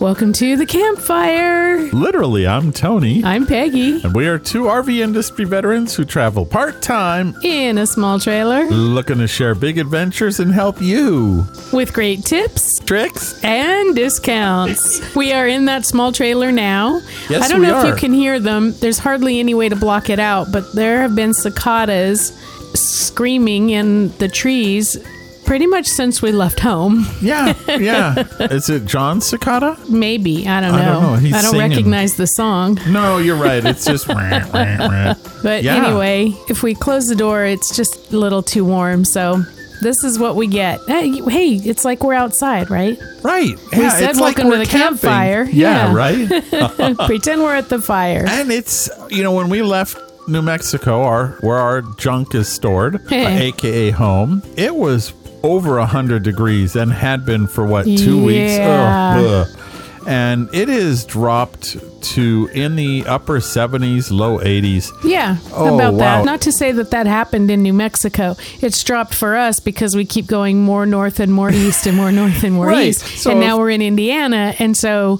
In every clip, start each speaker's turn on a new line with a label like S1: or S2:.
S1: Welcome to the campfire.
S2: Literally, I'm Tony.
S1: I'm Peggy
S2: and we are two RV industry veterans who travel part time
S1: in a small trailer,
S2: looking to share big adventures and help you
S1: with great tips,
S2: tricks,
S1: and discounts. we are in that small trailer now.
S2: Yes,
S1: I don't know
S2: are.
S1: if you can hear them. There's hardly any way to block it out, but there have been cicadas screaming in the trees pretty much since we left home.
S2: Yeah, yeah. Is it John Cicada?
S1: Maybe. I don't know.
S2: I don't know.
S1: I don't recognize the song.
S2: No, you're right. It's just.
S1: But
S2: Yeah.
S1: anyway, if we close the door, it's just a little too warm. So this is what we get. Hey, hey, it's like we're outside, right?
S2: Right.
S1: We
S2: Yeah,
S1: said
S2: it's like
S1: welcome to the
S2: camping.
S1: campfire.
S2: Yeah,
S1: Yeah.
S2: right.
S1: Pretend we're at the fire.
S2: and it's you know when we left New Mexico, our where our junk is stored, uh, aka home, it was over hundred degrees and had been for what two weeks.
S1: Yeah.
S2: Ugh, ugh. And it is dropped to in the upper 70s, low 80s.
S1: Yeah,
S2: Oh,
S1: about
S2: wow.
S1: that. Not to say that that happened in New Mexico. It's dropped for us because we keep going more north and more east and more north and more
S2: Right.
S1: east.
S2: So
S1: and now we're in Indiana. And so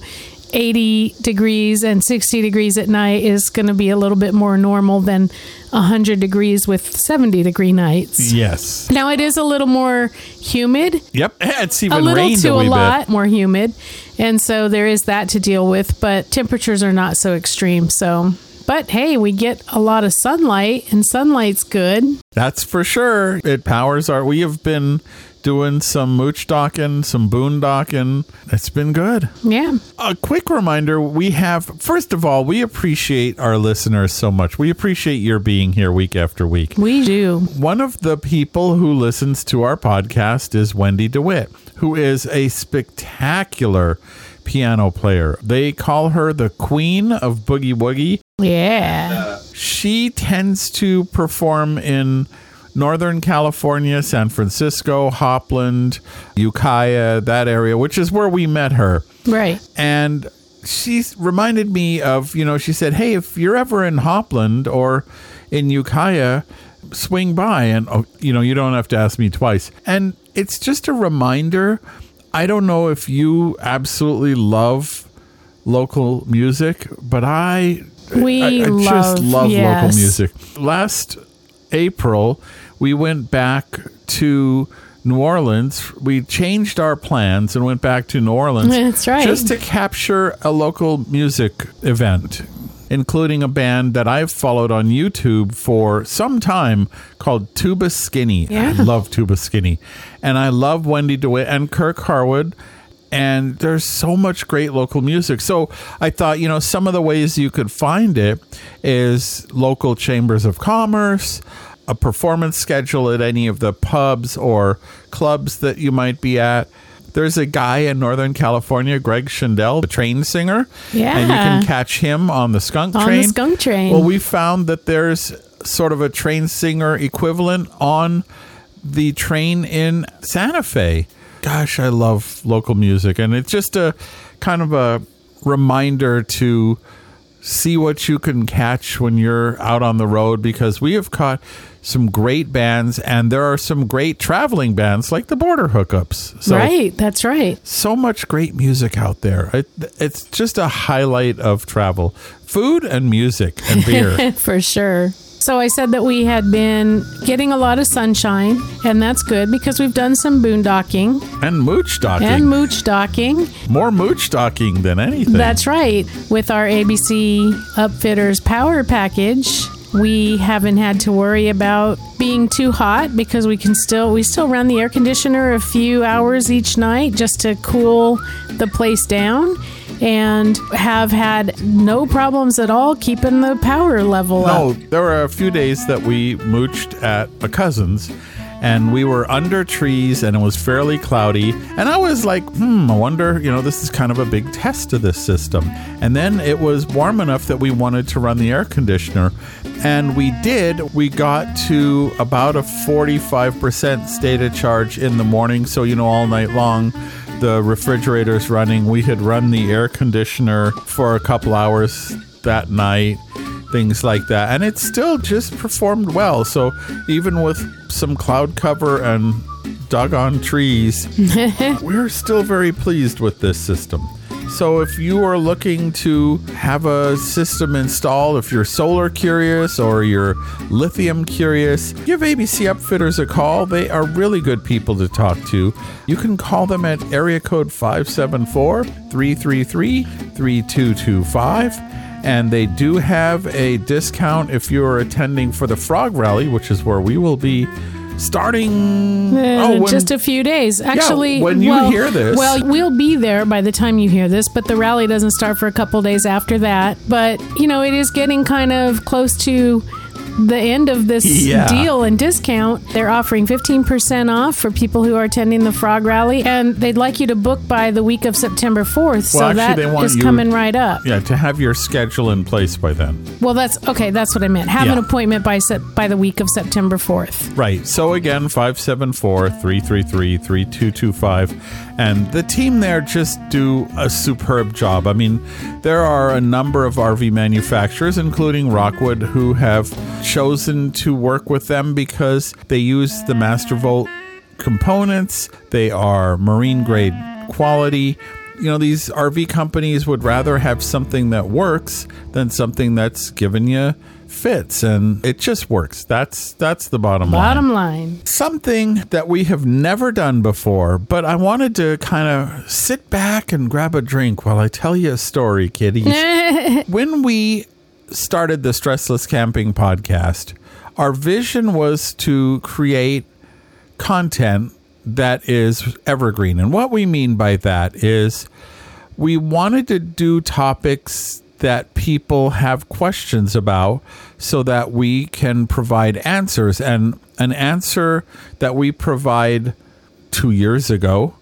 S1: 80 degrees and 60 degrees at night is going to be a little bit more normal than 100 degrees with 70 degree nights.
S2: Yes.
S1: Now it is a little more humid,
S2: Yep. It's even
S1: a little to
S2: a
S1: a lot
S2: bit.
S1: more humid, and so there is that to deal with. But temperatures are not so extreme. So, but hey, we get a lot of sunlight, and sunlight's good.
S2: That's for sure. It powers our. We have been doing some mooch docking, some boondocking. It's been good.
S1: Yeah,
S2: A quick reminder we have, first of all, we appreciate our listeners so much. We appreciate your being here week after week.
S1: we do.
S2: One of the people who listens to our podcast is Wendy DeWitt, who is a spectacular piano player. They call her the queen of boogie woogie.
S1: Yeah,
S2: She tends to perform in Northern California, San Francisco, Hopland, Ukiah, that area, which is where we met her.
S1: right.
S2: And she reminded me of, you know, she said, Hey, if you're ever in Hopland or in Ukiah, swing by. And, oh, you know, you don't have to ask me twice. And it's just a reminder. I don't know if you absolutely love local music, but I.
S1: We
S2: I, I just
S1: love-
S2: love
S1: yes.
S2: local music. Last April, we went back to New Orleans. We changed our plans and went back to New Orleans.
S1: That's right.
S2: Just to capture a local music event, including a band that I've followed on YouTube for some time called Tuba Skinny.
S1: Yeah.
S2: I love Tuba Skinny. And I love Wendy DeWitt and Kirk Harwood. And there's so much great local music. So I thought, you know, some of the ways you could find it is local chambers of commerce, a performance schedule at any of the pubs or clubs that you might be at. There's a guy in Northern California, Greg Schindel, the train singer.
S1: Yeah.
S2: And you can catch him on the skunk
S1: On the skunk train.
S2: Well, we found that there's sort of a train singer equivalent on the train in Santa Fe. Gosh, I love local music. And it's just a kind of a reminder to see what you can catch when you're out on the road because we have caught some great bands and there are some great traveling bands like the Border Hookups. So
S1: right. That's right.
S2: so much great music out there. It, it's just a highlight of travel. Food and music and beer.
S1: For sure. So I said that we had been getting a lot of sunshine, and that's good because we've done some boondocking
S2: and mooch docking.
S1: and mooch docking.
S2: More mooch docking than anything.
S1: That's right. With our ABC Upfitters Power Package, we haven't had to worry about being too hot because we can still we still run the air conditioner a few hours each night just to cool the place down and have had no problems at all keeping the power level
S2: no,
S1: up.
S2: there were a few days that we mooched at a cousin's and we were under trees and it was fairly cloudy. And I was like, hmm, I wonder, you know, this is kind of a big test of this system. And then it was warm enough that we wanted to run the air conditioner. And we did. We got to about a 45% state of charge in the morning. So, you know, all night long, the refrigerator's running. We had run the air conditioner for a couple hours that night things like that. And it still just performed well. So even with some cloud cover and doggone trees, we're still very pleased with this system. So if you are looking to have a system installed, if you're solar curious or you're lithium curious, give ABC Upfitters a call. They are really good people to talk to. You can call them at area code 574 333 3225 and they do have a discount if you're attending for the Frog Rally, which is where we will be starting
S1: uh, oh, when, just a few days. Actually,
S2: yeah, when you
S1: well,
S2: hear this,
S1: well, we'll be there by the time you hear this, but the rally doesn't start for a couple days after that. But you know, it is getting kind of close to the end of this yeah. deal and discount, they're offering 15% off for people who are attending the Frog Rally, and they'd like you to book by the week of September 4th. Well, so that is coming right up.
S2: Yeah, to have your schedule in place by then.
S1: Well, that's okay. That's what I meant. Have yeah. an appointment by by the week of September 4th.
S2: Right. So again, 574 333 3225 and the team there just do a superb job. I mean, there are a number of RV manufacturers, including Rockwood, who have chosen to work with them because they use the Mastervolt components. They are marine grade quality. You know, these RV companies would rather have something that works than something that's given you fits and it just works. That's that's the bottom,
S1: bottom
S2: line.
S1: line.
S2: Something that we have never done before, but I wanted to kind of sit back and grab a drink while I tell you a story, kiddies. when we started the Stressless Camping podcast, our vision was to create content that is evergreen. And what we mean by that is we wanted to do topics that people have questions about so that we can provide answers. And an answer that we provide two years ago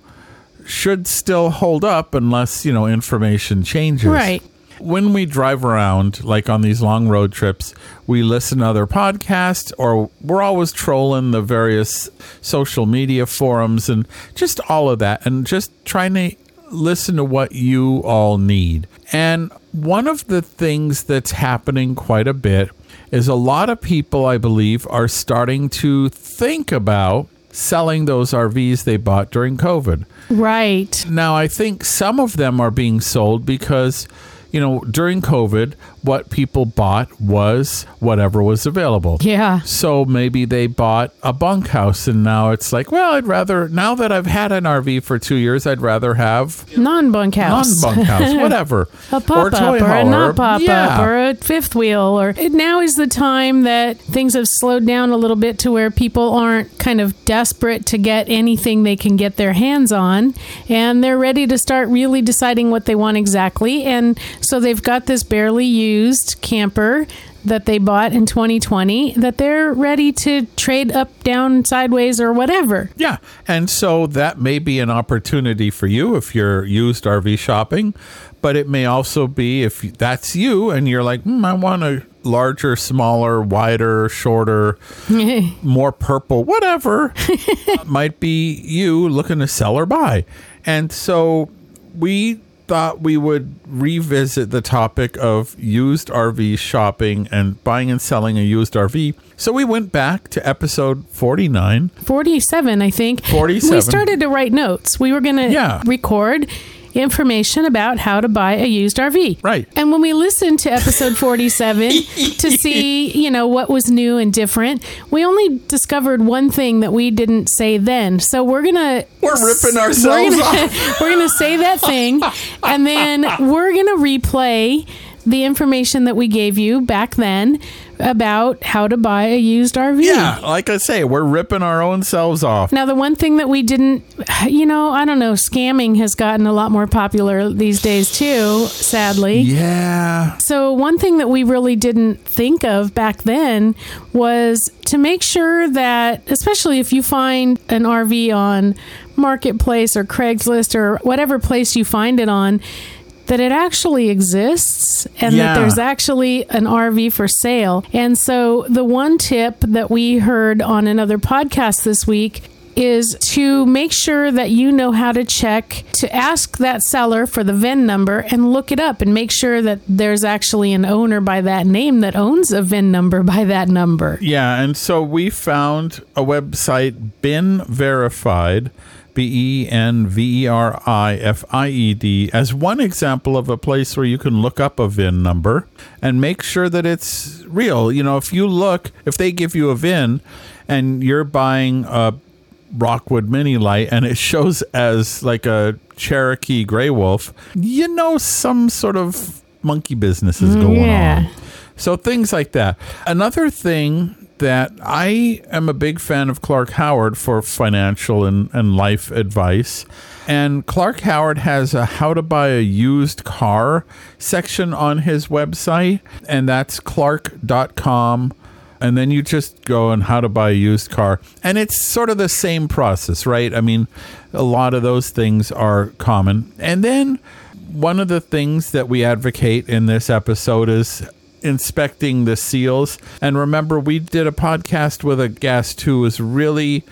S2: should still hold up unless, you know, information changes.
S1: Right.
S2: When we drive around, like on these long road trips, we listen to other podcasts or we're always trolling the various social media forums and just all of that and just trying to listen to what you all need. And one of the things that's happening quite a bit is a lot of people, I believe, are starting to think about selling those RVs they bought during COVID.
S1: Right.
S2: Now, I think some of them are being sold because you know, during COVID, what people bought was whatever was available.
S1: Yeah.
S2: So maybe they bought a bunkhouse and now it's like, well, I'd rather, now that I've had an RV for two years, I'd rather have
S1: non bunkhouse.
S2: Non bunkhouse, whatever.
S1: a pop up or, or a not pop yeah. up or a fifth wheel. Or it, now is the time that things have slowed down a little bit to where people aren't kind of desperate to get anything they can get their hands on and they're ready to start really deciding what they want exactly. And so they've got this barely used camper that they bought in 2020 that they're ready to trade up, down, sideways, or whatever.
S2: Yeah. And so that may be an opportunity for you if you're used RV shopping, but it may also be if that's you and you're like, hmm, I want a larger, smaller, wider, shorter, more purple, whatever, might be you looking to sell or buy. And so we thought we would revisit the topic of used RV shopping and buying and selling a used RV. So we went back to episode 49.
S1: 47, I think.
S2: 47.
S1: We started to write notes. We were going to yeah. record information about how to buy a used RV.
S2: Right.
S1: And when we listened to episode 47 to see, you know, what was new and different, we only discovered one thing that we didn't say then. So we're going to
S2: We're ripping ourselves
S1: we're gonna,
S2: off.
S1: we're going to say that thing and then we're going to replay the information that we gave you back then about how to buy a used RV.
S2: Yeah, like I say, we're ripping our own selves off.
S1: Now, the one thing that we didn't, you know, I don't know, scamming has gotten a lot more popular these days too, sadly.
S2: Yeah.
S1: So, one thing that we really didn't think of back then was to make sure that, especially if you find an RV on Marketplace or Craigslist or whatever place you find it on, that it actually exists and
S2: Yeah.
S1: that there's actually an RV for sale. And so, the one tip that we heard on another podcast this week is to make sure that you know how to check to ask that seller for the VIN number and look it up and make sure that there's actually an owner by that name that owns a VIN number by that number.
S2: Yeah, and so we found a website, Bin Verified, B E N V E R I F I E D, as one example of a place where you can look up a VIN number and make sure that it's real. You know, if you look, if they give you a VIN and you're buying a Rockwood Mini Light and it shows as like a Cherokee Grey Wolf, you know some sort of monkey business is mm, going
S1: yeah.
S2: on. So things like that. Another thing that I am a big fan of Clark Howard for financial and, and life advice. And Clark Howard has a how to buy a used car section on his website, and that's clark.com and then you just go on how to buy a used car and it's sort of the same process right? I mean a lot of those things are common. And then one of the things that we advocate in this episode is inspecting the seals and remember we did a podcast with a guest who was really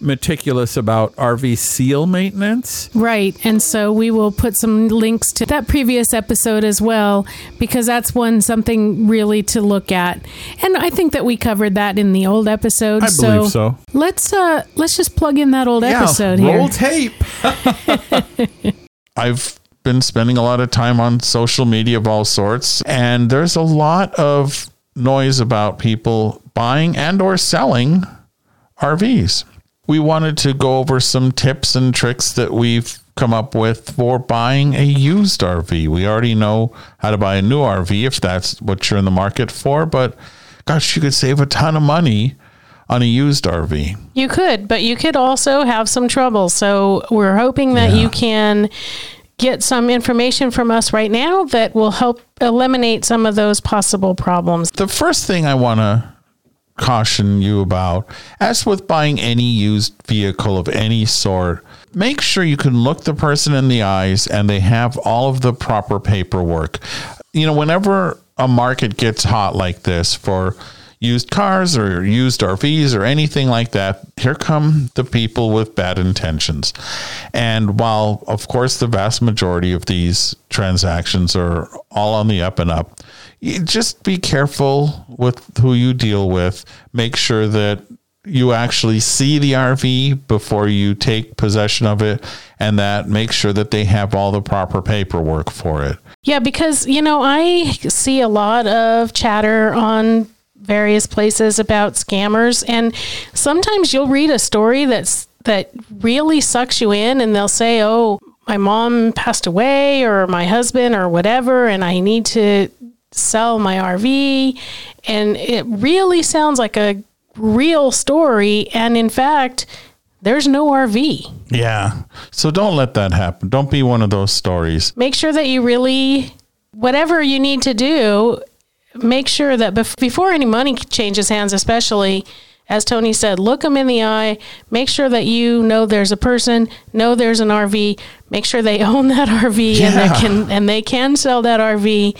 S2: meticulous about rv seal maintenance
S1: Right. And so we will put some links to that previous episode as well because that's one something really to look at. And I think that we covered that in the old episode.
S2: I believe so.
S1: Let's uh let's just plug in that old episode
S2: roll
S1: here.
S2: Roll tape. I've been spending a lot of time on social media of all sorts, and there's a lot of noise about people buying and or selling RVs. We wanted to go over some tips and tricks that we've come up with for buying a used RV. We already know how to buy a new RV if that's what you're in the market for, but gosh, you could save a ton of money on a used RV.
S3: You could, but you could also have some trouble. So we're hoping that
S2: Yeah.
S3: you can get some information from us right now that will help eliminate some of those possible problems.
S2: the first thing I want to caution you about, as with buying any used vehicle of any sort, make sure you can look the person in the eyes and they have all of the proper paperwork. You know, whenever a market gets hot like this for used cars or used RVs or anything like that, here come the people with bad intentions. And while, of course, the vast majority of these transactions are all on the up and up, just be careful with who you deal with. Make sure that you actually see the RV before you take possession of it, and that make sure that they have all the proper paperwork for it.
S3: Yeah, because, you know, I see a lot of chatter on various places about scammers and sometimes you'll read a story that's that really sucks you in and they'll say, "Oh, my mom passed away or my husband or whatever and I need to sell my RV." And it really sounds like a real story and in fact, there's no RV.
S2: Yeah. So don't let that happen. Don't be one of those stories.
S3: make sure that you really whatever you need to do make sure that bef- before any money changes hands especially as tony said look them in the eye make sure that you know there's a person know there's an rv make sure they own that rv and they can and they can sell that rv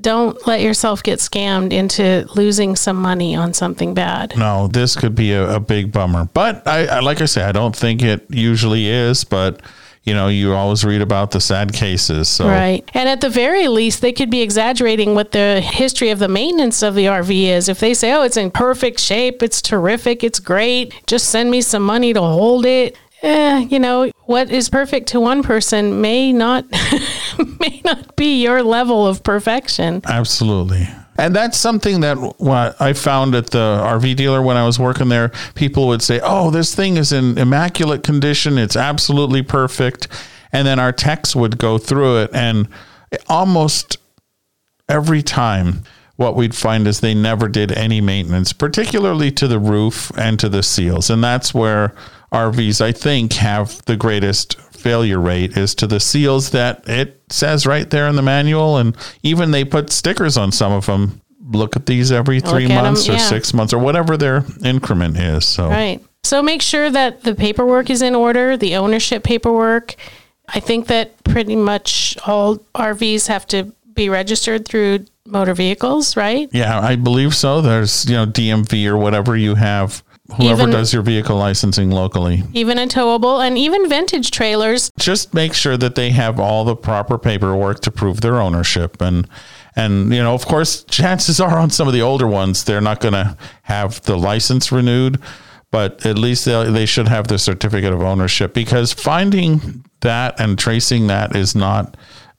S3: don't let yourself get scammed into losing some money on something bad
S2: No, this could be a, a big bummer. But I, I, like I say, I don't think it usually is. But you know, you always read about the sad cases. So
S3: Right. And at the very least, they could be exaggerating what the history of the maintenance of the RV is. If they say, oh, it's in perfect shape, it's terrific, it's great, just send me some money to hold it. Eh, you know, what is perfect to one person may not may not be your level of perfection.
S2: Absolutely. And that's something that I found at the RV dealer when I was working there. People would say, "Oh, this thing is in immaculate condition. It's absolutely perfect." And then our techs would go through it and almost every time what we'd find is they never did any maintenance, particularly to the roof and to the seals. And that's where RVs, I think, have the greatest failure rate is to the seals that it says right there in the manual. And even they put stickers on some of them. Look at these every three months or
S1: yeah.
S2: six months or whatever their increment is. So
S1: Right. So make sure that the paperwork is in order, the ownership paperwork. I think that pretty much all RVs have to be registered through motor vehicles, right?
S2: Yeah, I believe so. There's, you know, DMV or whatever you have, whoever
S1: Even-
S2: does your vehicle licensing locally.
S1: Even a towable and even vintage trailers.
S2: Just make sure that they have all the proper paperwork to prove their ownership and and you know, of course, chances are on some of the older ones they're not going to have the license renewed, but at least they they should have the certificate of ownership because finding that and tracing that is not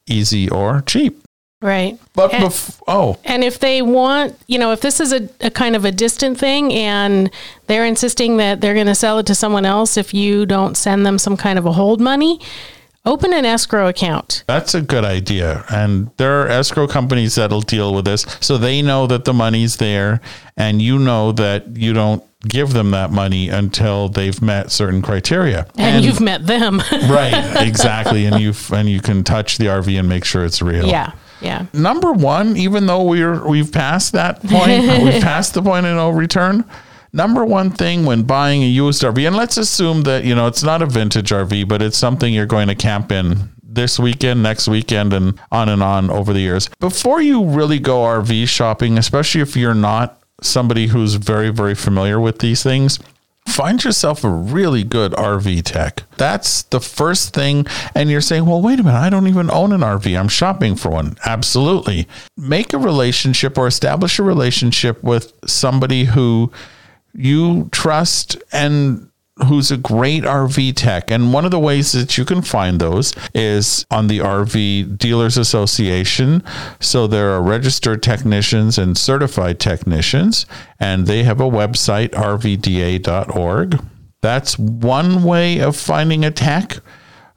S2: easy or cheap.
S1: Right.
S2: But
S1: And-
S2: bef- oh,
S1: And if they want, you know, if this is a, a kind of a distant thing and they're insisting that they're going to sell it to someone else if you don't send them some kind of a hold money, open an escrow account.
S2: That's a good idea. And there are escrow companies that'll deal with this. So they know that the money's there and you know that you don't give them that money until they've met certain criteria.
S1: And, you've met them.
S2: right, exactly. And you and you can touch the RV and make sure it's real.
S1: yeah. Yeah.
S2: Number one, even though we're we've passed that point, we've passed the point of no return. Number one thing when buying a used RV, and let's assume that you know it's not a vintage RV, but it's something you're going to camp in this weekend, next weekend, and on and on over the years. Before you really go RV shopping, especially if you're not somebody who's very very familiar with these things, find yourself a really good RV tech. That's the first thing. And you're saying, well, wait a minute, I don't even own an RV. I'm shopping for one. Absolutely. Make a relationship or establish a relationship with somebody who you trust and who's a great RV tech. And one of the ways that you can find those is on the RV Dealers Association. So there are registered technicians and certified technicians, and they have a website, rvda.org. That's one way of finding a tech.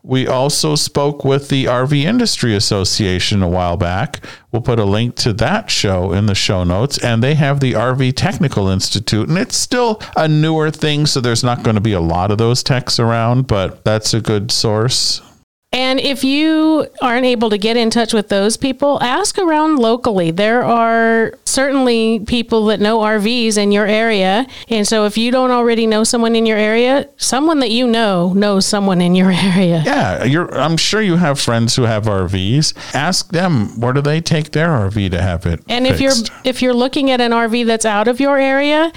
S2: We also spoke with the RV Industry Association a while back. We'll put a link to that show in the show notes. And they have the RV Technical Institute. And it's still a newer thing, so there's not going to be a lot of those techs around, but that's a good source.
S1: And if you aren't able to get in touch with those people, ask around locally. There are certainly people that know RVs in your area. And so if you don't already know someone in your area, someone that you know knows someone in your area.
S2: Yeah, you're, I'm sure you have friends who have RVs. Ask them where do they take their RV to have it.
S1: And if you're if you're looking at an RV that's out of your area,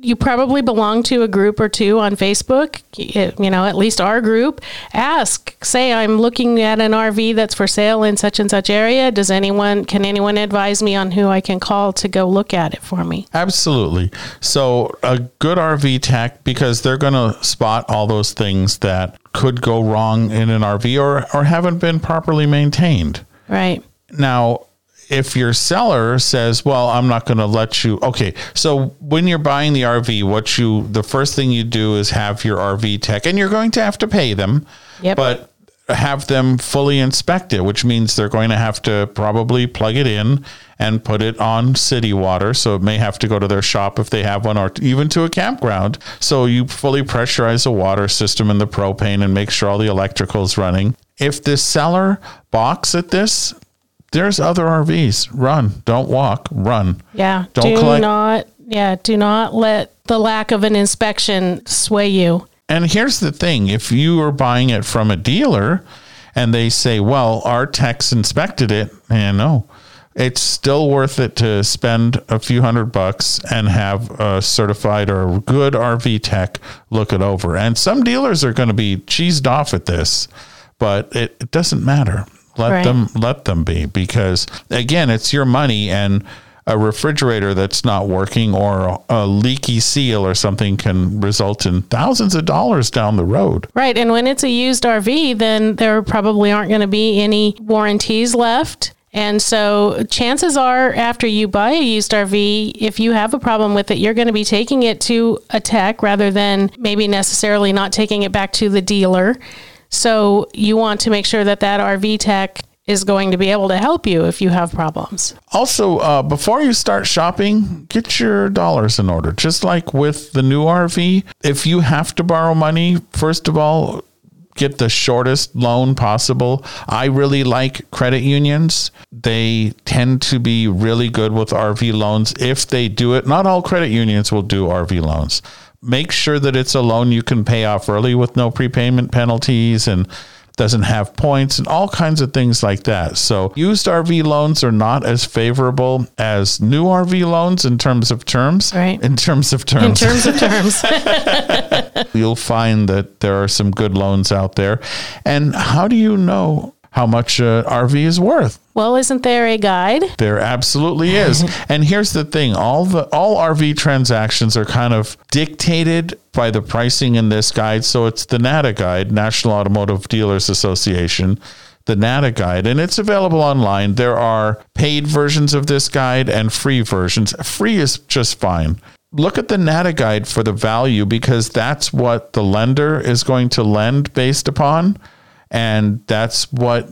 S1: you probably belong to a group or two on Facebook, you know, at least our group. Ask, say I'm looking at an RV that's for sale in such and such area. Does anyone can anyone advise me on who I can call to go look at it for me?
S2: Absolutely. So a good RV tech because they're going to spot all those things that could go wrong in an RV or or haven't been properly maintained.
S1: Right.
S2: Now, if your seller says, "Well, I'm not going to let you," okay. So when you're buying the RV, what you the first thing you do is have your RV tech, and you're going to have to pay them,
S1: Yep.
S2: but have them fully inspect it, which means they're going to have to probably plug it in and put it on city water. So it may have to go to their shop if they have one, or even to a campground. So you fully pressurize the water system and the propane and make sure all the electrical's running. If the seller balks at this, there's other RVs. Run, don't walk, run.
S1: Yeah.
S2: Don't
S1: do
S2: collect-
S1: not yeah, do not let the lack of an inspection sway you.
S2: And here's the thing if you are buying it from a dealer and they say, well, our techs inspected it, and no, it's still worth it to spend a few hundred bucks and have a certified or good RV tech look it over. And some dealers are going to be cheesed off at this, but it, it doesn't matter. Let
S1: Right.
S2: them let them be because again, it's your money and a refrigerator that's not working or a leaky seal or something can result in thousands of dollars down the road.
S1: Right. And when it's a used RV, then there probably aren't going to be any warranties left. And so chances are, after you buy a used RV, if you have a problem with it, you're going to be taking it to a tech rather than maybe necessarily not taking it back to the dealer. So you want to make sure that that RV tech is going to be able to help you if you have problems.
S2: Also, uh, before you start shopping, get your dollars in order. Just like with the new RV, if you have to borrow money, first of all, get the shortest loan possible. I really like credit unions. They tend to be really good with RV loans if they do it. Not all credit unions will do RV loans. Make sure that it's a loan you can pay off early with no prepayment penalties and doesn't have points and all kinds of things like that. So, used RV loans are not as favorable as new RV loans in terms of terms.
S1: Right.
S2: In terms of terms.
S1: In
S2: terms.
S1: of terms.
S2: You'll find that there are some good loans out there. And how do you know how much uh, an RV is worth?
S1: Well, isn't there a guide?
S2: There absolutely is. and here's the thing, all the all RV transactions are kind of dictated by the pricing in this guide. So it's the NADA guide, National Automotive Dealers Association, the NADA guide, and it's available online. There are paid versions of this guide and free versions. Free is just fine. Look at the NADA guide for the value because that's what the lender is going to lend based upon. And that's what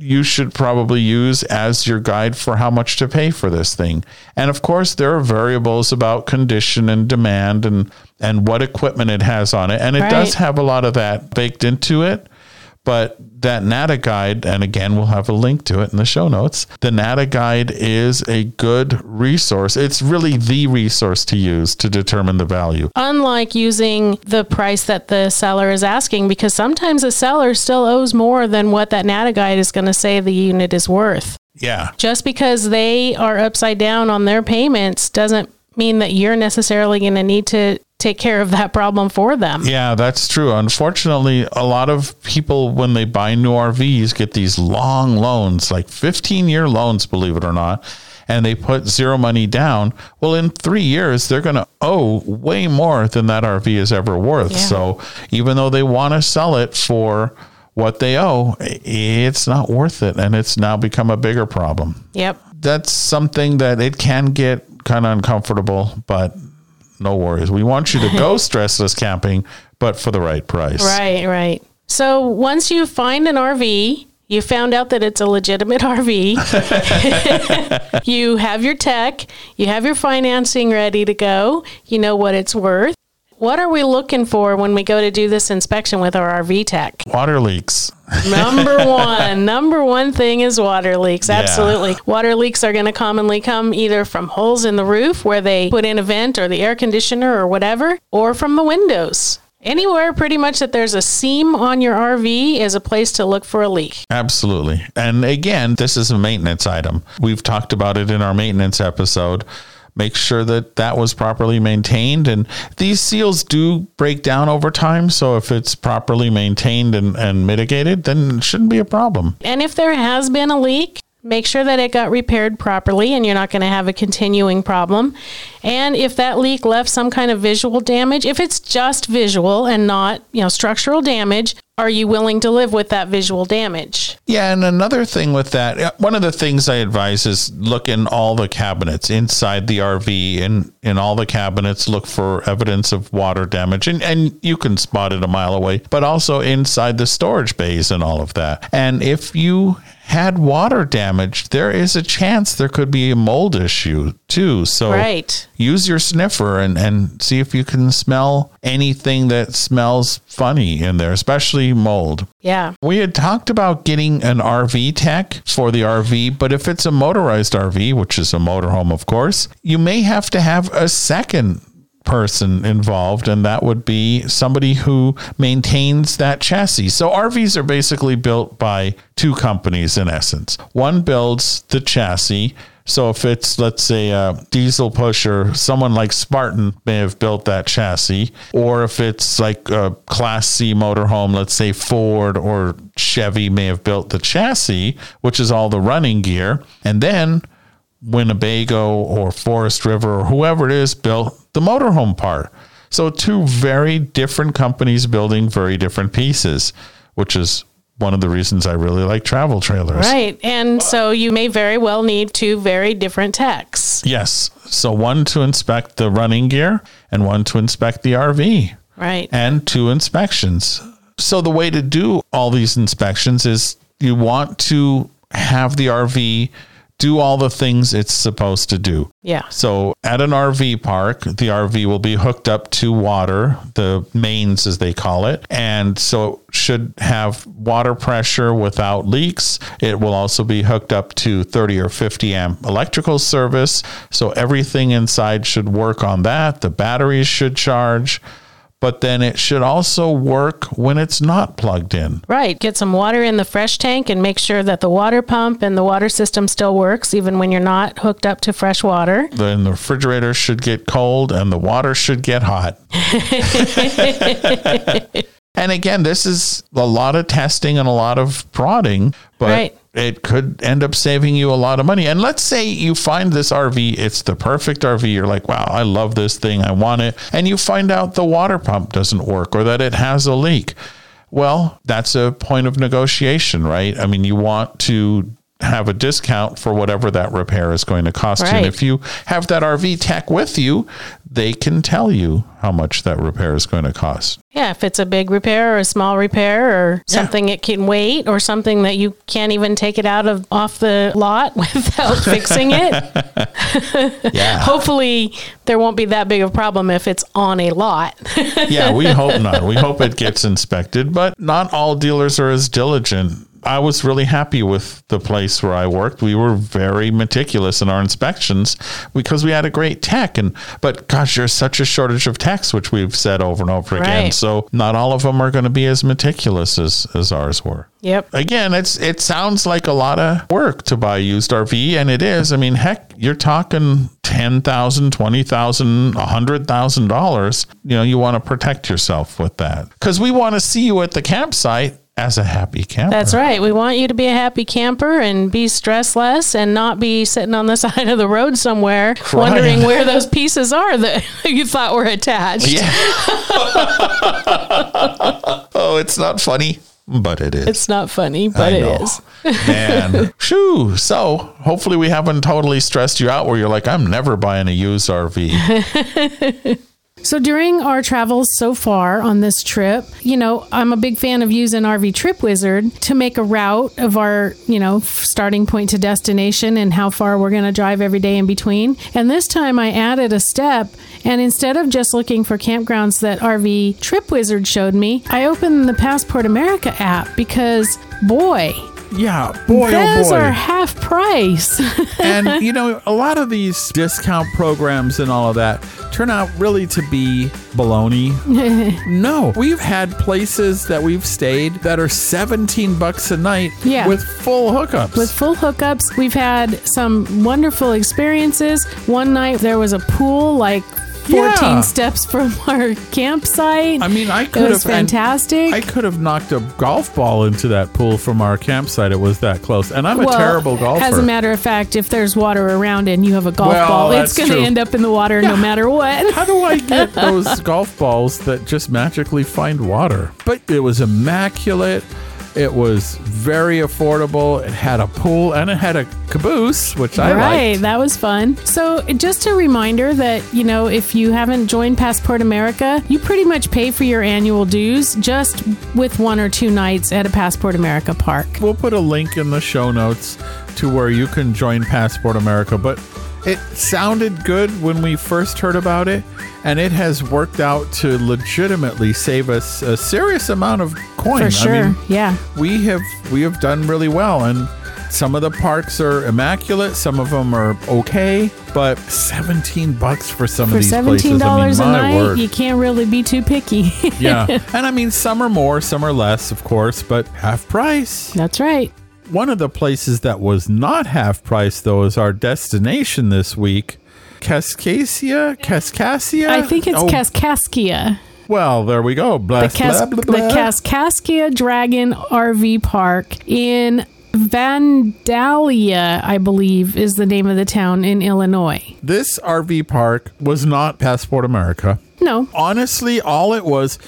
S2: you should probably use as your guide for how much to pay for this thing. And of course, there are variables about condition and demand and and what equipment it has on it. And it does have a lot of that baked into it. But that NADA guide, and again, we'll have a link to it in the show notes. The NADA guide is a good resource. It's really the resource to use to determine the value.
S1: Unlike using the price that the seller is asking, because sometimes the seller still owes more than what that NADA guide is going to say the unit is worth.
S2: Yeah.
S1: Just because they are upside down on their payments doesn't mean that you're necessarily going to need to take care of that problem for them.
S2: Yeah, that's true. Unfortunately, a lot of people, when they buy new RVs, get these long loans, like 15 year loans, believe it or not, and they put zero money down. Well, in three years, they're going to owe way more than that RV is ever worth.
S1: Yeah.
S2: So even though they want to sell it for what they owe, it's not worth it. And it's now become a bigger problem.
S1: Yep.
S2: That's something that it can get kind of uncomfortable, but no worries. We want you to go stressless camping, but for the right price.
S1: Right, right. So once you find an RV, you found out that it's a legitimate RV. you have your tech, you have your financing ready to go, you know what it's worth. What are we looking for when we go to do this inspection with our RV tech?
S2: Water leaks.
S1: Number one, number one thing is water leaks. Absolutely. Water leaks are going to commonly come either from holes in the roof where they put in a vent or the air conditioner or whatever, or from the windows. Anywhere pretty much that there's a seam on your RV is a place to look for a leak.
S2: Absolutely. And again, this is a maintenance item. We've talked about it in our maintenance episode. Make sure that that was properly maintained. And these seals do break down over time. So if it's properly maintained and, and mitigated, then it shouldn't be a problem.
S1: And if there has been a leak, make sure that it got repaired properly and you're not going to have a continuing problem. And if that leak left some kind of visual damage, if it's just visual and not, you know, structural damage, are you willing to live with that visual damage?
S2: Yeah, and another thing with that, uh, one of the things I advise is look in all the cabinets inside the RV and in all the cabinets look for evidence of water damage and, and you can spot it a mile away, but also inside the storage bays and all of that. And if you had water damage, there is a chance there could be a mold issue too. So
S1: Right.
S2: use your sniffer and, and see if you can smell anything that smells funny in there, especially mold.
S1: Yeah.
S2: We had talked about getting an RV tech for the RV, but if it's a motorized RV, which is a motorhome, of course, you may have to have a second person involved, and that would be somebody who maintains that chassis. So RVs are basically built by two companies in essence. One builds the chassis. So if it's let's say a diesel pusher, someone like Spartan may have built that chassis, or if it's like a Class C motorhome, let's say Ford or Chevy may have built the chassis, which is all the running gear, and then Winnebago or Forest River or whoever it is built the motorhome part. So two very different companies building very different pieces, which is one of the reasons I really like travel trailers.
S1: Right. And so you may very well need two very different techs.
S2: Yes. So one to inspect the running gear and one to inspect the RV
S1: Right.
S2: and two inspections. So the way to do all these inspections is you want to have the RV do all the things it's supposed to do.
S3: Yeah.
S2: So at an RV park, the RV will be hooked up to water, the mains as they call it. And so it should have water pressure without leaks. It will also be hooked up to 30 or 50 amp electrical service. So everything inside should work on that. The batteries should charge. But then it should also work when it's not plugged in.
S3: Right. Get some water in the fresh tank and make sure that the water pump and the water system still works, even when you're not hooked up to fresh water.
S2: Then the refrigerator should get cold and the water should get hot. and again, this is a lot of testing and a lot of prodding, but
S3: Right.
S2: It could end up saving you a lot of money. And let's say you find this RV, it's the perfect RV. You're like, wow, I love this thing. I want it. And you find out the water pump doesn't work or that it has a leak. Well, that's a point of negotiation, right? I mean, you want to have a discount for whatever that repair is going to cost you. And if you have that RV tech with you, they can tell you how much that repair is going to cost.
S3: Yeah, if it's a big repair or a small repair or
S2: Yeah.
S3: something it can wait or something that you can't even take it out of off the lot without fixing it.
S2: Yeah.
S3: Hopefully there won't be that big of a problem if it's on a lot.
S2: yeah, we hope not. We hope it gets inspected, but not all dealers are as diligent. I was really happy with the place where I worked. We were very meticulous in our inspections because we had a great tech and but gosh, there's such a shortage of techs which we've said over and over again. So not all of them are going to be as meticulous as as ours were.
S3: yep.
S2: Again, it's it sounds like a lot of work to buy a used RV, and it is. I mean, heck, you're talking ten thousand, twenty thousand, a hundred thousand dollars. You know, you want to protect yourself with that because we want to see you at the campsite as a happy camper.
S3: That's right. We want you to be a happy camper and be stressless and not be sitting on the side of the road somewhere
S2: Crying.
S3: wondering where those pieces are that you thought were attached.
S2: Yeah. oh, it's not funny, but it is.
S3: It's not funny, but it is.
S2: Man, shoo. So hopefully we haven't totally stressed you out where you're like, I'm never buying a used RV.
S1: So during our travels so far on this trip, you know, I'm a big fan of using RV Trip Wizard to make a route of our, you know, starting point to destination and how far we're going to drive every day in between. And this time I added a step and instead of just looking for campgrounds that RV Trip Wizard showed me, I opened the Passport America app because boy,
S2: yeah, boy, oh
S1: those
S2: oh boy.
S1: are half price.
S2: and you know a lot of these discount programs and all of that turn out really to be baloney no we've had places that we've stayed that are 17 bucks a night
S1: Yeah.
S2: with full hookups
S1: with full hookups. We've had some wonderful experiences. One night there was a pool like 14
S2: Yeah.
S1: steps from our campsite.
S2: i mean i could it
S1: was
S2: have
S1: fantastic.
S2: i could have knocked a golf ball into that pool from our campsite it was that close and i'm
S1: well,
S2: a terrible golfer
S1: As a matter of fact, if there's water around and you have a golf
S2: Well,
S1: ball, it's going to end up in the water no matter what.
S2: How do I get those golf balls that just magically find water? But it was immaculate. It was very affordable. It had a pool and it had a caboose, which I like.
S1: right,
S2: liked.
S1: that was fun. So, just a reminder that, you know, if you haven't joined Passport America, you pretty much pay for your annual dues just with one or two nights at a Passport America park.
S2: We'll put a link in the show notes to where you can join Passport America. But it sounded good when we first heard about it, and it has worked out to legitimately save us a serious amount of coin.
S1: For sure.
S2: I mean,
S1: yeah.
S2: we have we have done really well and some of the parks are immaculate some of them are okay but 17 bucks for some
S1: For
S2: of these
S1: seventeen
S2: places
S1: dollars
S2: I mean,
S1: a night,
S2: word.
S1: you can't really be too picky.
S2: yeah and i mean some are more some are less of course but half price
S1: That's right.
S2: One of the places that was not half price though is our destination this week Cascasia? Cascasia?
S1: I think it's
S2: Oh,
S1: Kaskaskia.
S2: Well, there we go. Blah,
S1: The, Kas-
S2: blah, blah, blah.
S1: the Kaskaskia Dragon RV Park in Vandalia, I believe, is the name of the town in Illinois.
S2: This RV park was not Passport America.
S1: No.
S2: honestly, all it was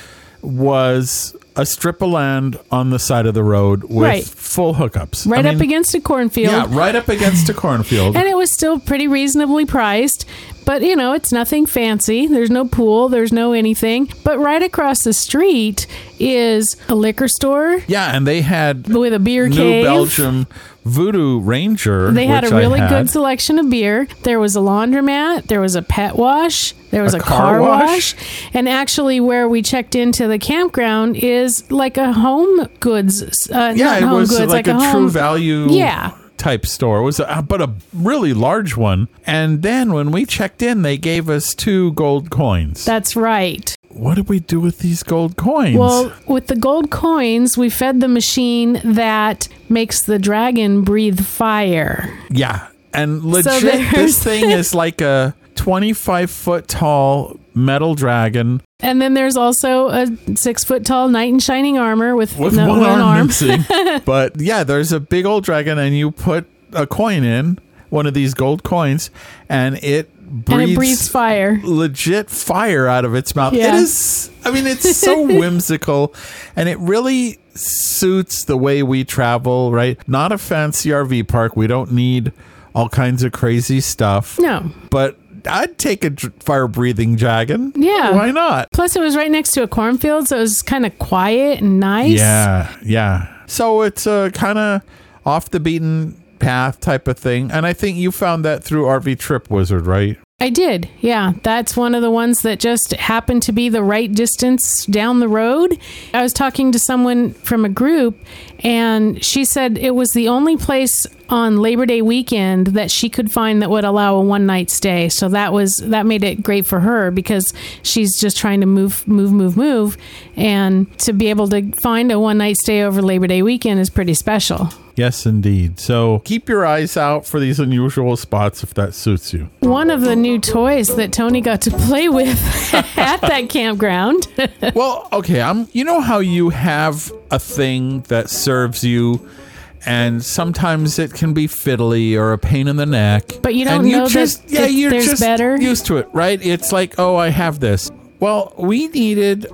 S2: was a strip of land on the side of the road with
S1: Right.
S2: full hookups.
S1: Right
S2: I
S1: up
S2: mean,
S1: against a cornfield.
S2: Yeah, right up against a cornfield.
S1: and it was still pretty reasonably priced. But you know, it's nothing fancy. There's no pool, there's no anything. But right across the street is a liquor store
S2: Yeah, and they had
S1: with a beer
S2: New
S1: cave.
S2: Belgium Voodoo Ranger.
S1: They had a really
S2: had.
S1: good selection of beer. There was a laundromat. There was a pet wash. There was
S2: A
S1: a,
S2: car
S1: car,
S2: wash?
S1: wash. And actually, where we checked into the campground is like a home goods. Uh,
S2: Yeah, it
S1: home
S2: was
S1: goods,
S2: like,
S1: like,
S2: a,
S1: home,
S2: true value
S1: Yeah.
S2: Type store. It was a, but a really large one. And then when we checked in, they gave us two gold coins.
S1: That's right.
S2: what did we do with these gold coins?
S1: Well, with the gold coins, we fed the machine that makes the dragon breathe fire.
S2: yeah. And legit,
S1: there's-
S2: this thing is like a 25 foot tall metal dragon
S1: And then there's also a six foot tall knight in shining armor with,
S2: with
S1: no,
S2: one,
S1: one
S2: arm,
S1: arm.
S2: but yeah, there's a big old dragon, and you put a coin in one of these gold coins, and it breathes,
S1: and it breathes fire.
S2: legit fire out of its mouth. It
S1: Yeah.
S2: is. I mean, it's so whimsical, and it really suits the way we travel. Right? Not a fancy RV park. We don't need all kinds of crazy stuff.
S1: No.
S2: But I'd take a fire breathing dragon.
S1: Yeah.
S2: Why not?
S1: Plus, it was right next to a cornfield, so it was kind of quiet and nice.
S2: Yeah, yeah. So it's a kind of off the beaten path type of thing. And I think you found that through RV Trip Wizard, right?
S1: I did. Yeah. That's one of the ones that just happened to be the right distance down the road. I was talking to someone from a group, and she said it was the only place on Labor Day weekend that she could find that would allow a one night stay. So that was that made it great for her because she's just trying to move, move, move, move, and to be able to find a one night stay over Labor Day weekend is pretty special.
S2: Yes, indeed. So keep your eyes out for these unusual spots if that suits you.
S1: One of the new toys that Tony got to play with at that campground.
S2: well, okay, I'm you know how you have a thing that serves you and sometimes it can be fiddly or a pain in the neck.
S1: But you don't
S2: and
S1: know that
S2: just, yeah, you're
S1: there's
S2: just
S1: better?
S2: used to it, right? It's like, oh, I have this. Well, we needed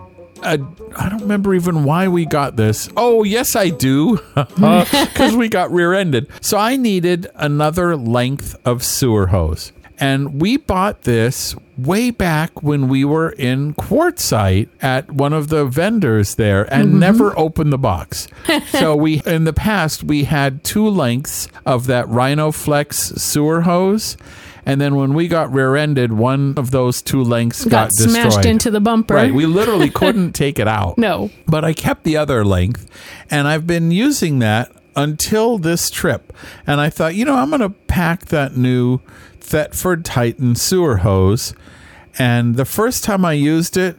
S2: a I don't remember even why we got this. Oh, yes, I do. Because we got rear ended. So I needed another length of sewer hose. And we bought this way back when we were in Quartzsite at one of the vendors there and mm-hmm. never opened the box. so we in the past we had two lengths of that Rhinoflex sewer hose. And then when we got rear-ended, one of those two lengths got,
S1: got smashed into the bumper.
S2: Right, we literally couldn't take it out.
S1: No.
S2: But I kept the other length and I've been using that until this trip. And I thought, you know, I'm going to pack that new Thetford Titan sewer hose. And the first time I used it,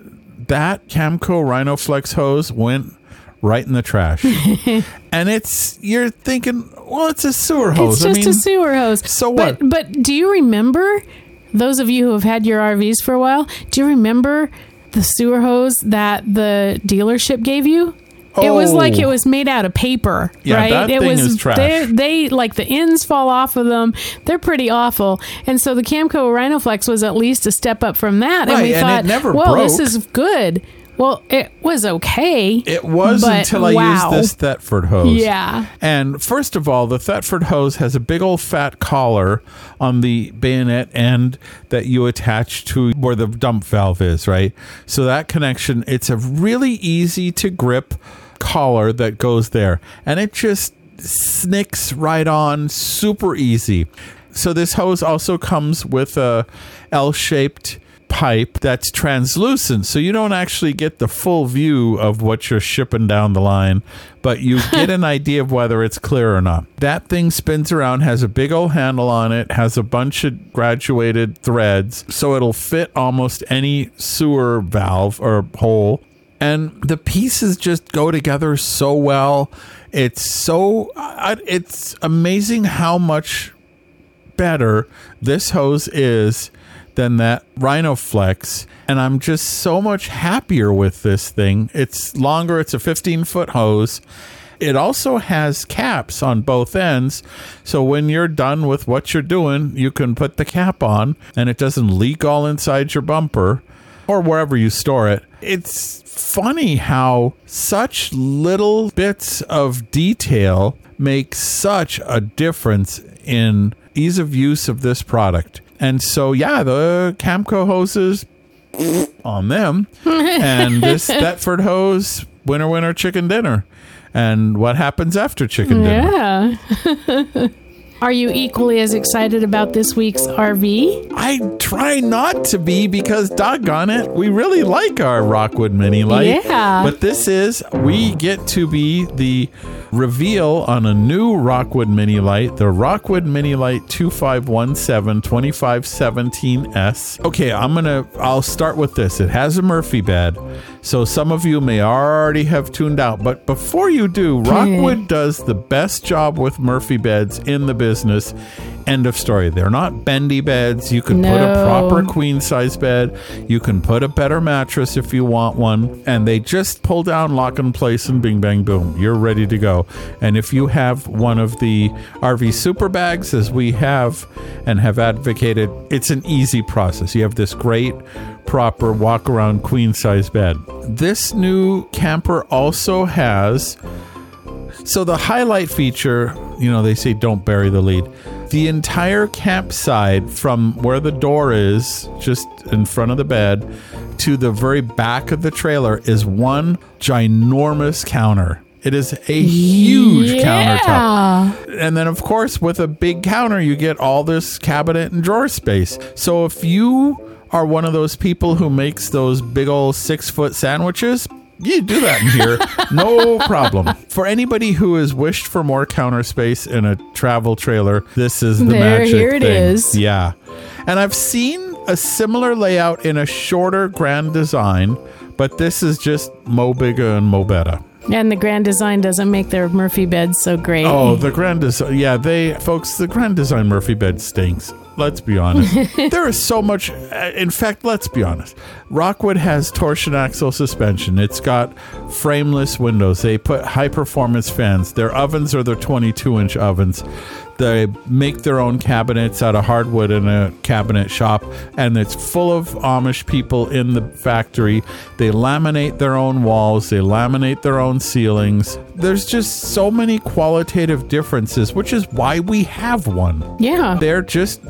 S2: that Camco Rhinoflex hose went right in the trash. and it's, you're thinking, well, it's a sewer hose.
S1: It's just
S2: I mean,
S1: a sewer hose.
S2: so
S1: but,
S2: what?
S1: But do you remember, those of you who have had your RVs for a while, do you remember the sewer hose that the dealership gave you? It was like
S2: Oh.
S1: it was made out of paper,
S2: Yeah,
S1: right?
S2: that
S1: it
S2: thing
S1: was. They, they like the ends fall off of them. They're pretty awful. And so the Camco Rhinoflex was at least a step up from that. and
S2: Right,
S1: we
S2: and it
S1: thought,
S2: never
S1: well, this is good. Well, it was okay.
S2: It was
S1: but
S2: until I
S1: wow.
S2: used this Thetford hose.
S1: Yeah.
S2: And first of all, the Thetford hose has a big old fat collar on the bayonet end that you attach to where the dump valve is, right? So that connection, it's a really easy to grip collar that goes there. And it just snicks right on super easy. So this hose also comes with a L-shaped pipe that's translucent so you don't actually get the full view of what you're shipping down the line but you get an idea of whether it's clear or not. That thing spins around has a big old handle on it has a bunch of graduated threads so it'll fit almost any sewer valve or hole. And the pieces just go together so well. It's so it's amazing how much better this hose is than that Rhinoflex. And I'm just so much happier with this thing. It's longer, it's a 15 foot hose. It also has caps on both ends. So when you're done with what you're doing, you can put the cap on and it doesn't leak all inside your bumper or wherever you store it. It's funny how such little bits of detail make such a difference in ease of use of this product. And so, yeah, the Camco hoses on them, and this Thetford hose, winner, winner, chicken dinner. And what happens after chicken dinner?
S1: Yeah. Are you equally as excited about this week's RV?
S2: I try not to be because doggone it, we really like our Rockwood Mini Lite.
S1: Yeah.
S2: But this is we get to be the reveal on a new Rockwood Mini Lite, the Rockwood Mini Lite 2517 2517S. Okay, I'm going to I'll start with this. It has a Murphy bed. So some of you may already have tuned out, but before you do, Rockwood does the best job with Murphy beds in the business. End of story. They're not bendy beds. You can put a proper queen size bed. You can put a better mattress if you want one. And they just pull down, lock in place, and bing, bang, boom. You're ready to go. And if you have one of the RV super bags, as we have and have advocated, it's an easy process. You have this great, proper walk around queen size bed. This new camper also has so the highlight feature, you know, they say don't bury the lead. The entire campsite from where the door is, just in front of the bed, to the very back of the trailer is one ginormous counter. It is a huge countertop. And then, of course, with a big counter, you get all this cabinet and drawer space. So if you are one of those people who makes those big old six foot sandwiches, you do that in here, no problem. For anybody who has wished for more counter space in a travel trailer, this is the
S1: There,
S2: magic
S1: here it
S2: thing.
S1: is.
S2: Yeah, and I've seen a similar layout in a shorter Grand Design, but this is just mo bigger and mo better.
S1: And the Grand Design doesn't make their Murphy beds so great.
S2: Oh, the Grand Design. Yeah, they, folks, the Grand Design Murphy bed stinks. Let's be honest. there is so much. uh, In fact, let's be honest. Rockwood has torsion axle suspension. It's got frameless windows. They put high performance fans. Their ovens are their 22 inch ovens. They make their own cabinets out of hardwood in a cabinet shop, and it's full of Amish people in the factory. They laminate their own walls, they laminate their own ceilings. There's just so many qualitative differences, which is why we have one.
S1: yeah.
S2: They're just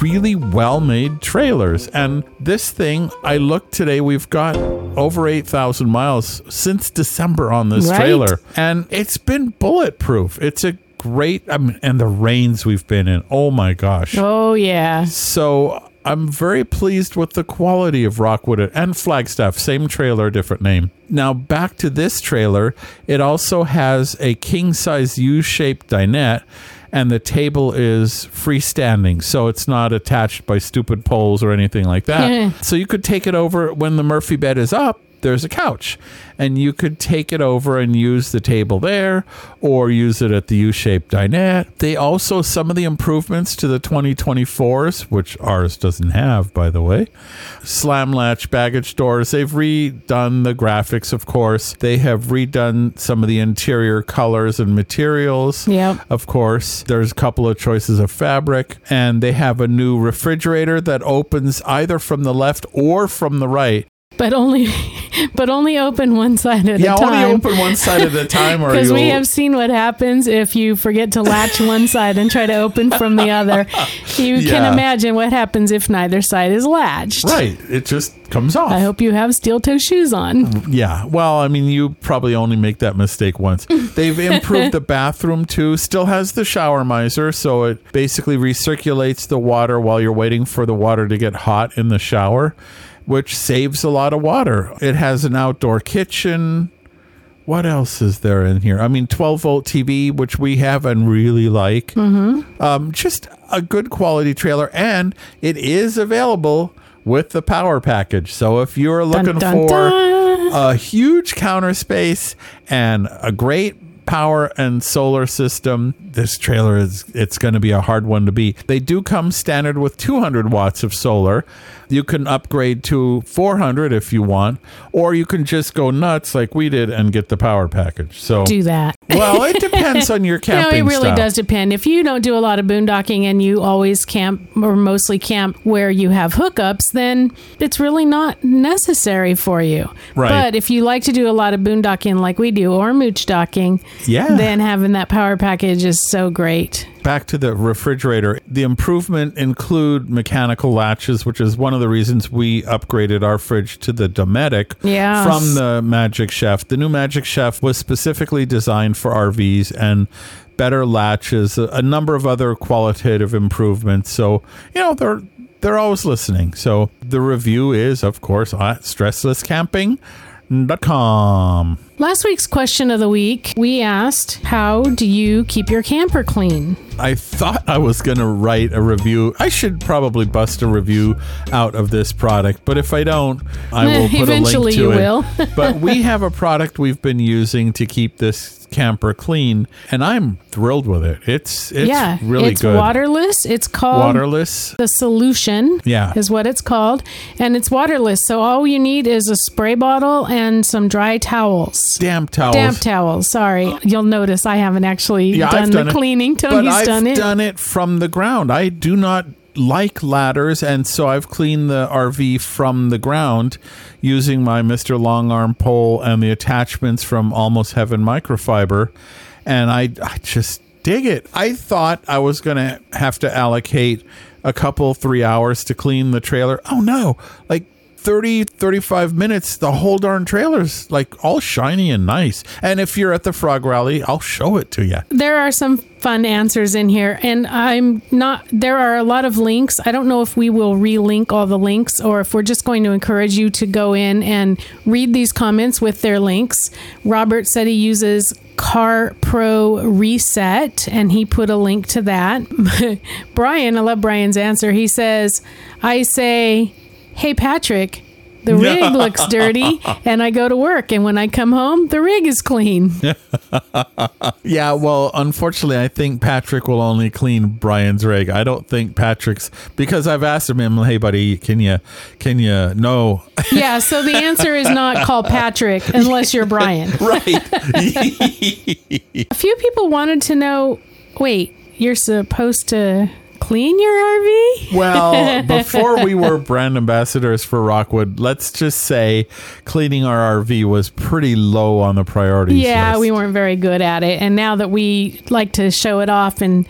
S2: really well made trailers. And this thing, I looked today, we've got over 8,000 miles since December on this
S1: Right.
S2: trailer. And it's been bulletproof. It's a great, I mean, and the rains we've been in. Oh my gosh.
S1: Oh, yeah.
S2: So I'm very pleased with the quality of Rockwood and Flagstaff, same trailer, different name. Now back to this trailer, it also has a king size U shaped dinette. And the table is freestanding, so it's not attached by stupid poles or anything like that. so you could take it over when the Murphy bed is up. There's a couch, and you could take it over and use the table there, or use it at the U-shaped dinette. They also some of the improvements to the 2024s, which ours doesn't have, by the way. Slam latch baggage doors. They've redone the graphics, of course. They have redone some of the interior colors and materials.
S1: Yep.
S2: Of course, there's a couple of choices of fabric, and they have a new refrigerator that opens either from the left or from the right.
S1: But only, but only open one side at
S2: Yeah,
S1: a time.
S2: only open one side at a time, or
S1: Because we have seen what happens if you forget to latch one side and try to open from the other. You
S2: Yeah.
S1: can imagine what happens if neither side is latched.
S2: right. It just comes off.
S1: I hope you have steel toe shoes on.
S2: Mm, yeah. Well, I mean, you probably only make that mistake once. They've improved the bathroom too. Still has the shower miser, so it basically recirculates the water while you're waiting for the water to get hot in the shower, which saves a lot of water. It has an outdoor kitchen. What else is there in here? I mean, 12 volt TV, which we have and really like. Mm-hmm. Um, just a good quality trailer, and it is available with the power package. So if you're looking
S1: dun,
S2: for
S1: dun.
S2: a huge counter space and a great power and solar system this trailer is it's going to be a hard one to beat they do come standard with 200 watts of solar you can upgrade to 400 if you want or you can just go nuts like we did and get the power package so
S1: Do that.
S2: well it depends on your
S1: You know,
S2: camping
S1: it really
S2: style.
S1: does depend. If you don't do a lot of boondocking and you always camp or mostly camp where you have hookups, then it's really not necessary for you.
S2: Right.
S1: But if you like to do a lot of boondocking like we do or mooch docking,
S2: Yeah.
S1: then having that power package is so great.
S2: Back to the refrigerator. The improvement include mechanical latches, which is one of the reasons we upgraded our fridge to the Dometic
S1: Yes.
S2: from the Magic Chef. The new Magic Chef was specifically designed for RVs and better latches, a, number of other qualitative improvements. So, you know, they're they're always listening. So the review is, of course, at stresslesscamping.com.
S1: Last week's question of the week, we asked, How do you keep your camper clean?
S2: I thought I was going to write a review. I should probably bust a review out of this product, but if I don't, I eh, will put
S1: Eventually
S2: a link to
S1: you
S2: it.
S1: will.
S2: but we have a product we've been using to keep this camper clean, and I'm thrilled with it. It's it's
S1: yeah,
S2: really good.
S1: it's
S2: good.
S1: waterless. It's called
S2: Waterless.
S1: the solution.
S2: Yeah.
S1: is what it's called, and it's waterless. So all you need is a spray bottle and some dry towels.
S2: Damp towels.
S1: Damp towels. Sorry, you'll notice I haven't actually
S2: Yeah,
S1: done
S2: I've
S1: the
S2: it.
S1: cleaning.
S2: but
S1: Tony's
S2: I've
S1: done it.
S2: done it from the ground. I do not like ladders, and so I've cleaned the RV from the ground using my Mr. Long Arm pole and the attachments from Almost Heaven Microfiber, and I, I just dig it. I thought I was going to have to allocate a couple, three hours to clean the trailer. Oh no, like 30 35 minutes the whole darn trailer's like all shiny and nice. And if you're at the frog rally i'll show it to you
S1: there are some fun answers in here and i'm not there are a lot of links. I don't know if we will relink all the links or if we're just going to encourage you to go in and read these comments with their links. Robert said he uses car pro reset and he put a link to that. Brian i love brian's answer. He says i say hey patrick the rig looks dirty and i go to work and when i come home the rig is clean
S2: Yeah, well, unfortunately, I think Patrick will only clean Brian's rig. I don't think Patrick's because I've asked him, "Hey, buddy, can you, can you?" No,
S1: Yeah, so the answer is not call Patrick unless you're Brian.
S2: right?
S1: A few people wanted to know wait, you're supposed to clean your RV?
S2: well, before we were brand ambassadors for Rockwood, let's just say cleaning our RV was pretty low on the priorities.
S1: Yeah,
S2: list.
S1: we weren't very good at it. And now that we like to show it off and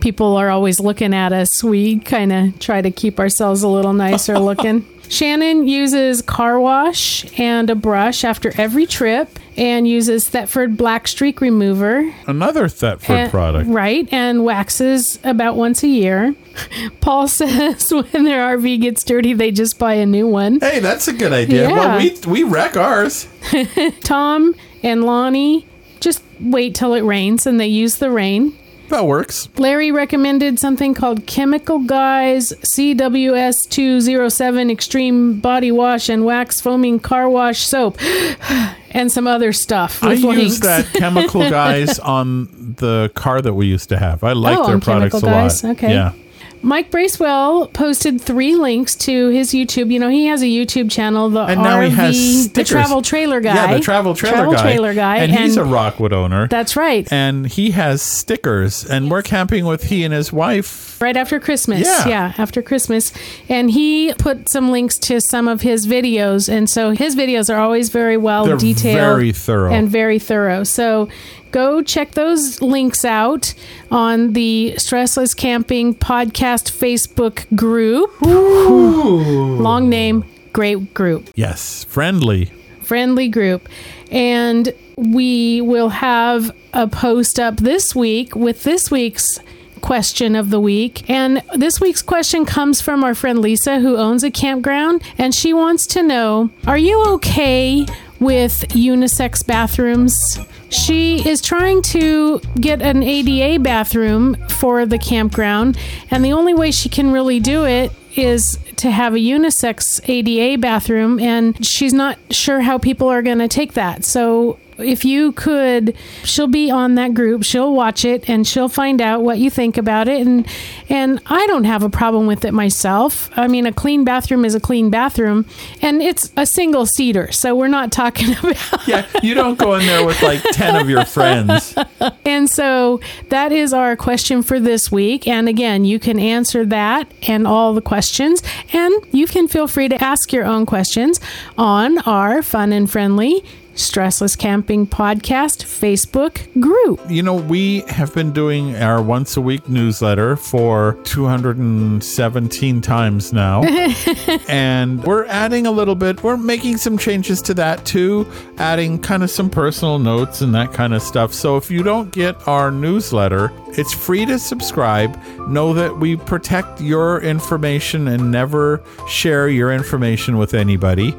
S1: people are always looking at us, we kind of try to keep ourselves a little nicer looking. Shannon uses car wash and a brush after every trip and uses Thetford Black Streak Remover
S2: Another Thetford
S1: And-
S2: product.
S1: Right, and waxes about once a year. Paul says when their RV gets dirty, they just buy a new one.
S2: Hey, that's a good idea. Well, we we wreck ours.
S1: Tom and Lonnie just wait till it rains and they use the rain.
S2: That works.
S1: Larry recommended something called Chemical Guys CWS207 Extreme Body Wash and Wax Foaming Car Wash Soap and some other stuff.
S2: I
S1: links.
S2: use that chemical guys on the car that we used to have. I like
S1: Oh,
S2: their products
S1: Chemical
S2: a
S1: Guys?
S2: lot.
S1: Okay.
S2: Yeah.
S1: Mike Bracewell posted three links to his YouTube. You know, he has a YouTube channel, the
S2: And now
S1: RV,
S2: he has
S1: the
S2: stickers.
S1: travel trailer guy.
S2: Yeah, the travel trailer
S1: Travel
S2: guy.
S1: trailer guy.
S2: And, he's a Rockwood owner.
S1: That's right.
S2: and he has stickers and we're camping with he and his wife.
S1: right after Christmas.
S2: Yeah.
S1: after Christmas. And he put some links to some of his videos. And so his videos are always very well
S2: They're
S1: detailed.
S2: very thorough.
S1: And very thorough. So go check those links out on the Stressless Camping Podcast Facebook group. Long name, great group.
S2: Yes, friendly.
S1: friendly group. And we will have a post up this week with this week's question of the week. And this week's question comes from our friend Lisa, who owns a campground. And she wants to know Are you okay with unisex bathrooms? She is trying to get an ADA bathroom for the campground. And the only way she can really do it is to have a unisex ADA bathroom, and she's not sure how people are going to take that. So, if you could, she'll be on that group. She'll watch it and she'll find out what you think about it. And and I don't have a problem with it myself. I mean, a clean bathroom is a clean bathroom, and it's a single seater, so we're not talking about.
S2: Yeah, you don't go in there with like 10 of your friends.
S1: And so that is our question for this week. And again, you can answer that and all the questions. And you can feel free to ask your own questions on our fun and friendly Stressless Camping Podcast Facebook group.
S2: You know, we have been doing our once a week newsletter for 217 times now. and we're adding a little bit, we're making some changes to that too, adding kind of some personal notes and that kind of stuff. So if you don't get our newsletter, it's free to subscribe. Know that we protect your information and never share your information with anybody.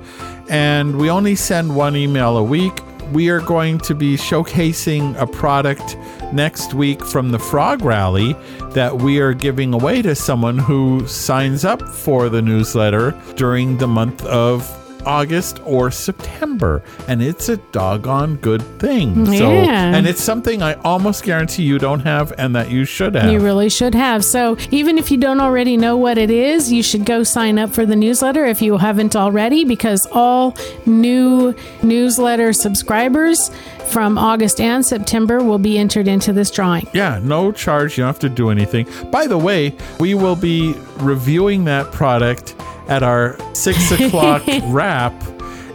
S2: And we only send one email a week. We are going to be showcasing a product next week from the Frog Rally that we are giving away to someone who signs up for the newsletter during the month of August or September. And it's a doggone good thing. So,
S1: Yeah.
S2: and it's something I almost guarantee you don't have and that you should have.
S1: You really should have. So, even if you don't already know what it is, you should go sign up for the newsletter if you haven't already, because all new newsletter subscribers from August and September will be entered into this drawing.
S2: Yeah, no charge. You don't have to do anything. By the way, we will be reviewing that product at our six o'clock wrap.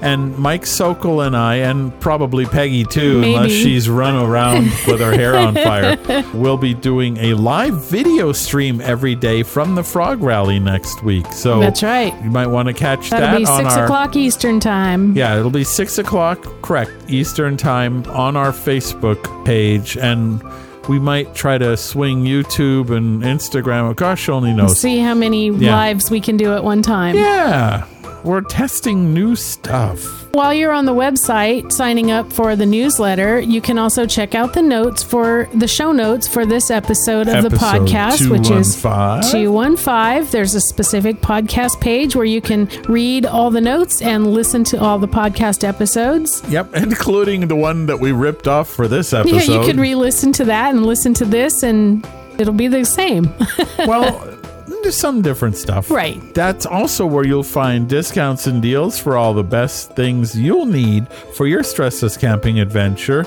S2: And Mike Sokol and I, and probably Peggy too, unless she's run around with her hair on fire, will be doing a live video stream every day from the Frog Rally next week. So
S1: That's right.
S2: You might want to catch
S1: That'll
S2: that
S1: be
S2: on
S1: six
S2: our
S1: o'clock Eastern time.
S2: yeah, it'll be six o'clock, correct, Eastern time on our Facebook page, and we might try to swing YouTube and Instagram. Gosh, only knows.
S1: See how many
S2: Yeah.
S1: lives we can do at one time.
S2: Yeah, we're testing new stuff.
S1: While you're on the website signing up for the newsletter, you can also check out the notes for the show notes for this episode of the
S2: Episode
S1: podcast, which is
S2: 215.
S1: 215. There's a specific podcast page where you can read all the notes and listen to all the podcast episodes.
S2: Yep, including the one that we ripped off for this episode.
S1: Yeah, you could re listen to that and listen to this, and it'll be the same.
S2: well, there's some different stuff.
S1: Right.
S2: That's also where you'll find discounts and deals for all the best things you'll need for your stressless camping adventure.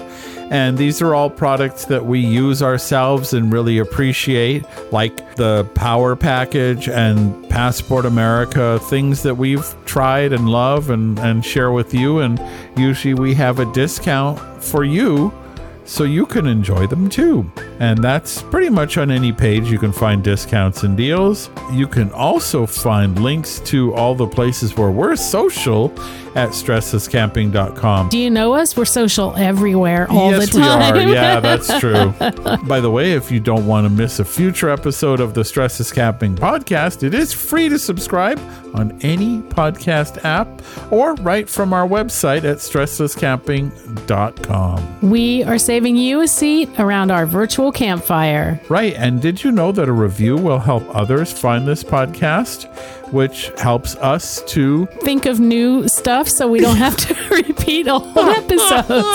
S2: And these are all products that we use ourselves and really appreciate, like the Power Package and Passport America, things that we've tried and love and, and share with you. And usually we have a discount for you so you can enjoy them too. And that's pretty much on any page you can find discounts and deals. You can also find links to all the places where we're social at stresslesscamping.com.
S1: Do you know us? We're social everywhere all
S2: yes,
S1: the time.
S2: we are. Yeah, that's true. By the way, if you don't want to miss a future episode of the Stressless Camping podcast, it is free to subscribe on any podcast app or right from our website at stresslesscamping.com.
S1: we are saving you a seat around our virtual campfire.
S2: Right. And did you know that a review will help others find this podcast, which helps us to.
S1: think of new stuff so we don't have to repeat old episodes.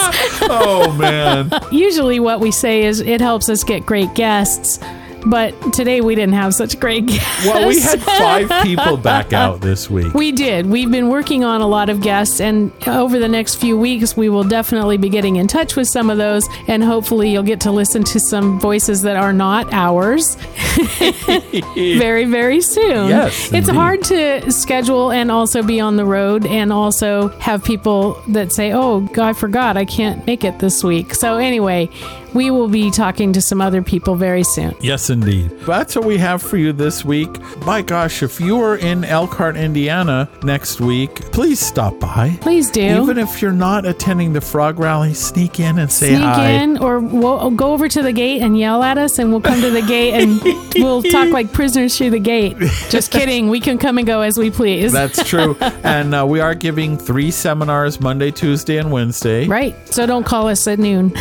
S2: Oh, man.
S1: Usually, what we say is it helps us get great guests, but today we didn't have such great guests.
S2: well, we had five people back out this week.
S1: We did. We've been working on a lot of guests, and over the next few weeks, we will definitely be getting in touch with some of those, and hopefully, you'll get to listen to some voices that are not ours very, very soon.
S2: Yes,
S1: it's
S2: indeed.
S1: hard to schedule and also be on the road, and also have people that say, "Oh, I forgot, I can't make it this week." So, anyway, we will be talking to some other people very soon.
S2: Yes, indeed. That's what we have for you this week. My gosh, if you are in Elkhart, Indiana next week, please stop by.
S1: Please do.
S2: Even if you're not attending the Frog Rally, sneak in and say
S1: sneak
S2: hi.
S1: in or we'll go over to the gate and yell at us and we'll come to the gate and we'll talk like prisoners through the gate just kidding we can come and go as we please
S2: That's true. and uh, we are giving three seminars Monday, Tuesday, and Wednesday.
S1: right so don't call us at noon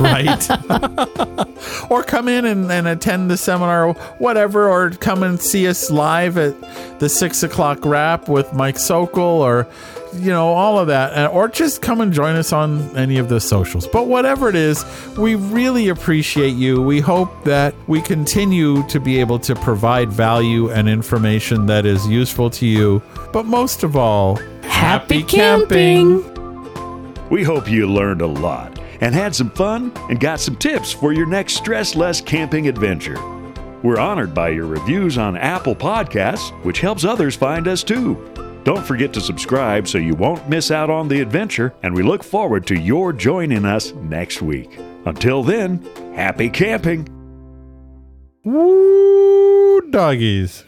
S2: right? or come in and, and attend the seminar, whatever, or come and see us live at the six o'clock wrap with Mike Sokol, or you know, all of that, or just come and join us on any of the socials. But whatever it is, we really appreciate you. We hope that we continue to be able to provide value and information that is useful to you. But most of all,
S1: happy camping
S4: We hope you learned a lot and had some fun and got some tips for your next stress less camping adventure. We're honored by your reviews on Apple Podcasts, which helps others find us too. Don't forget to subscribe so you won't miss out on the adventure, and we look forward to your joining us next week. Until then, happy camping!
S2: Woo, doggies!